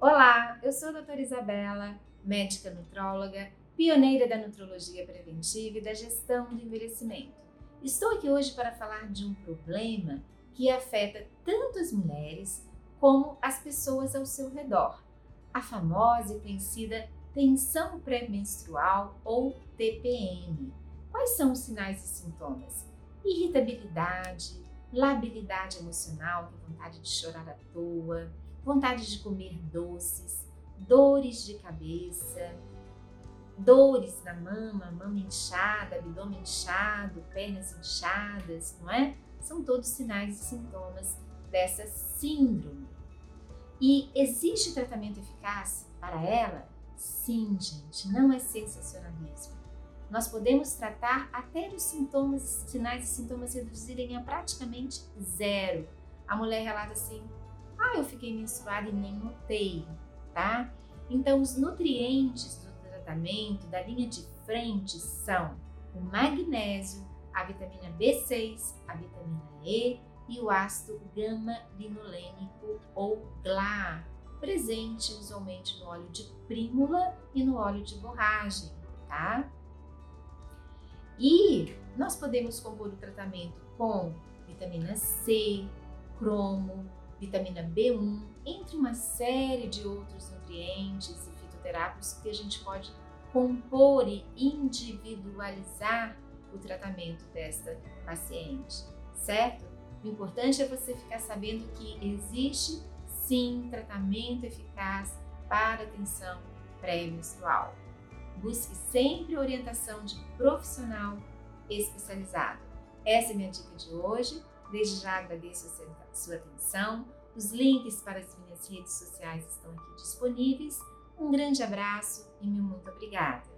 Olá, eu sou a doutora Isabela, médica nutróloga, pioneira da nutrologia preventiva e da gestão do envelhecimento. Estou aqui hoje para falar de um problema que afeta tanto as mulheres como as pessoas ao seu redor, a famosa e conhecida tensão pré-menstrual ou TPM. Quais são os sinais e sintomas? Irritabilidade, labilidade emocional, vontade de chorar à toa, vontade de comer doces, dores de cabeça, dores na mama, mama inchada, abdômen inchado, pernas inchadas, não é? São todos sinais e sintomas dessa síndrome. E existe tratamento eficaz para ela? Sim, gente, não é sensacionalismo. Nós podemos tratar até os sintomas, sinais e sintomas reduzirem a praticamente zero. A mulher relata assim: ah, eu fiquei menstruada e nem notei, tá? Então, os nutrientes do tratamento da linha de frente são o magnésio, a vitamina B6, a vitamina E e o ácido gama-linolênico ou GLA, presente usualmente no óleo de prímula e no óleo de borragem, tá? E nós podemos compor o tratamento com vitamina C, cromo, vitamina B1, entre uma série de outros nutrientes e fitoterápicos que a gente pode compor e individualizar o tratamento desta paciente, certo? O importante é você ficar sabendo que existe sim tratamento eficaz para atenção pré-menstrual. Busque sempre orientação de profissional especializado. Essa é minha dica de hoje. Desde já agradeço a sua atenção. Os links para as minhas redes sociais estão aqui disponíveis. Um grande abraço e muito obrigada!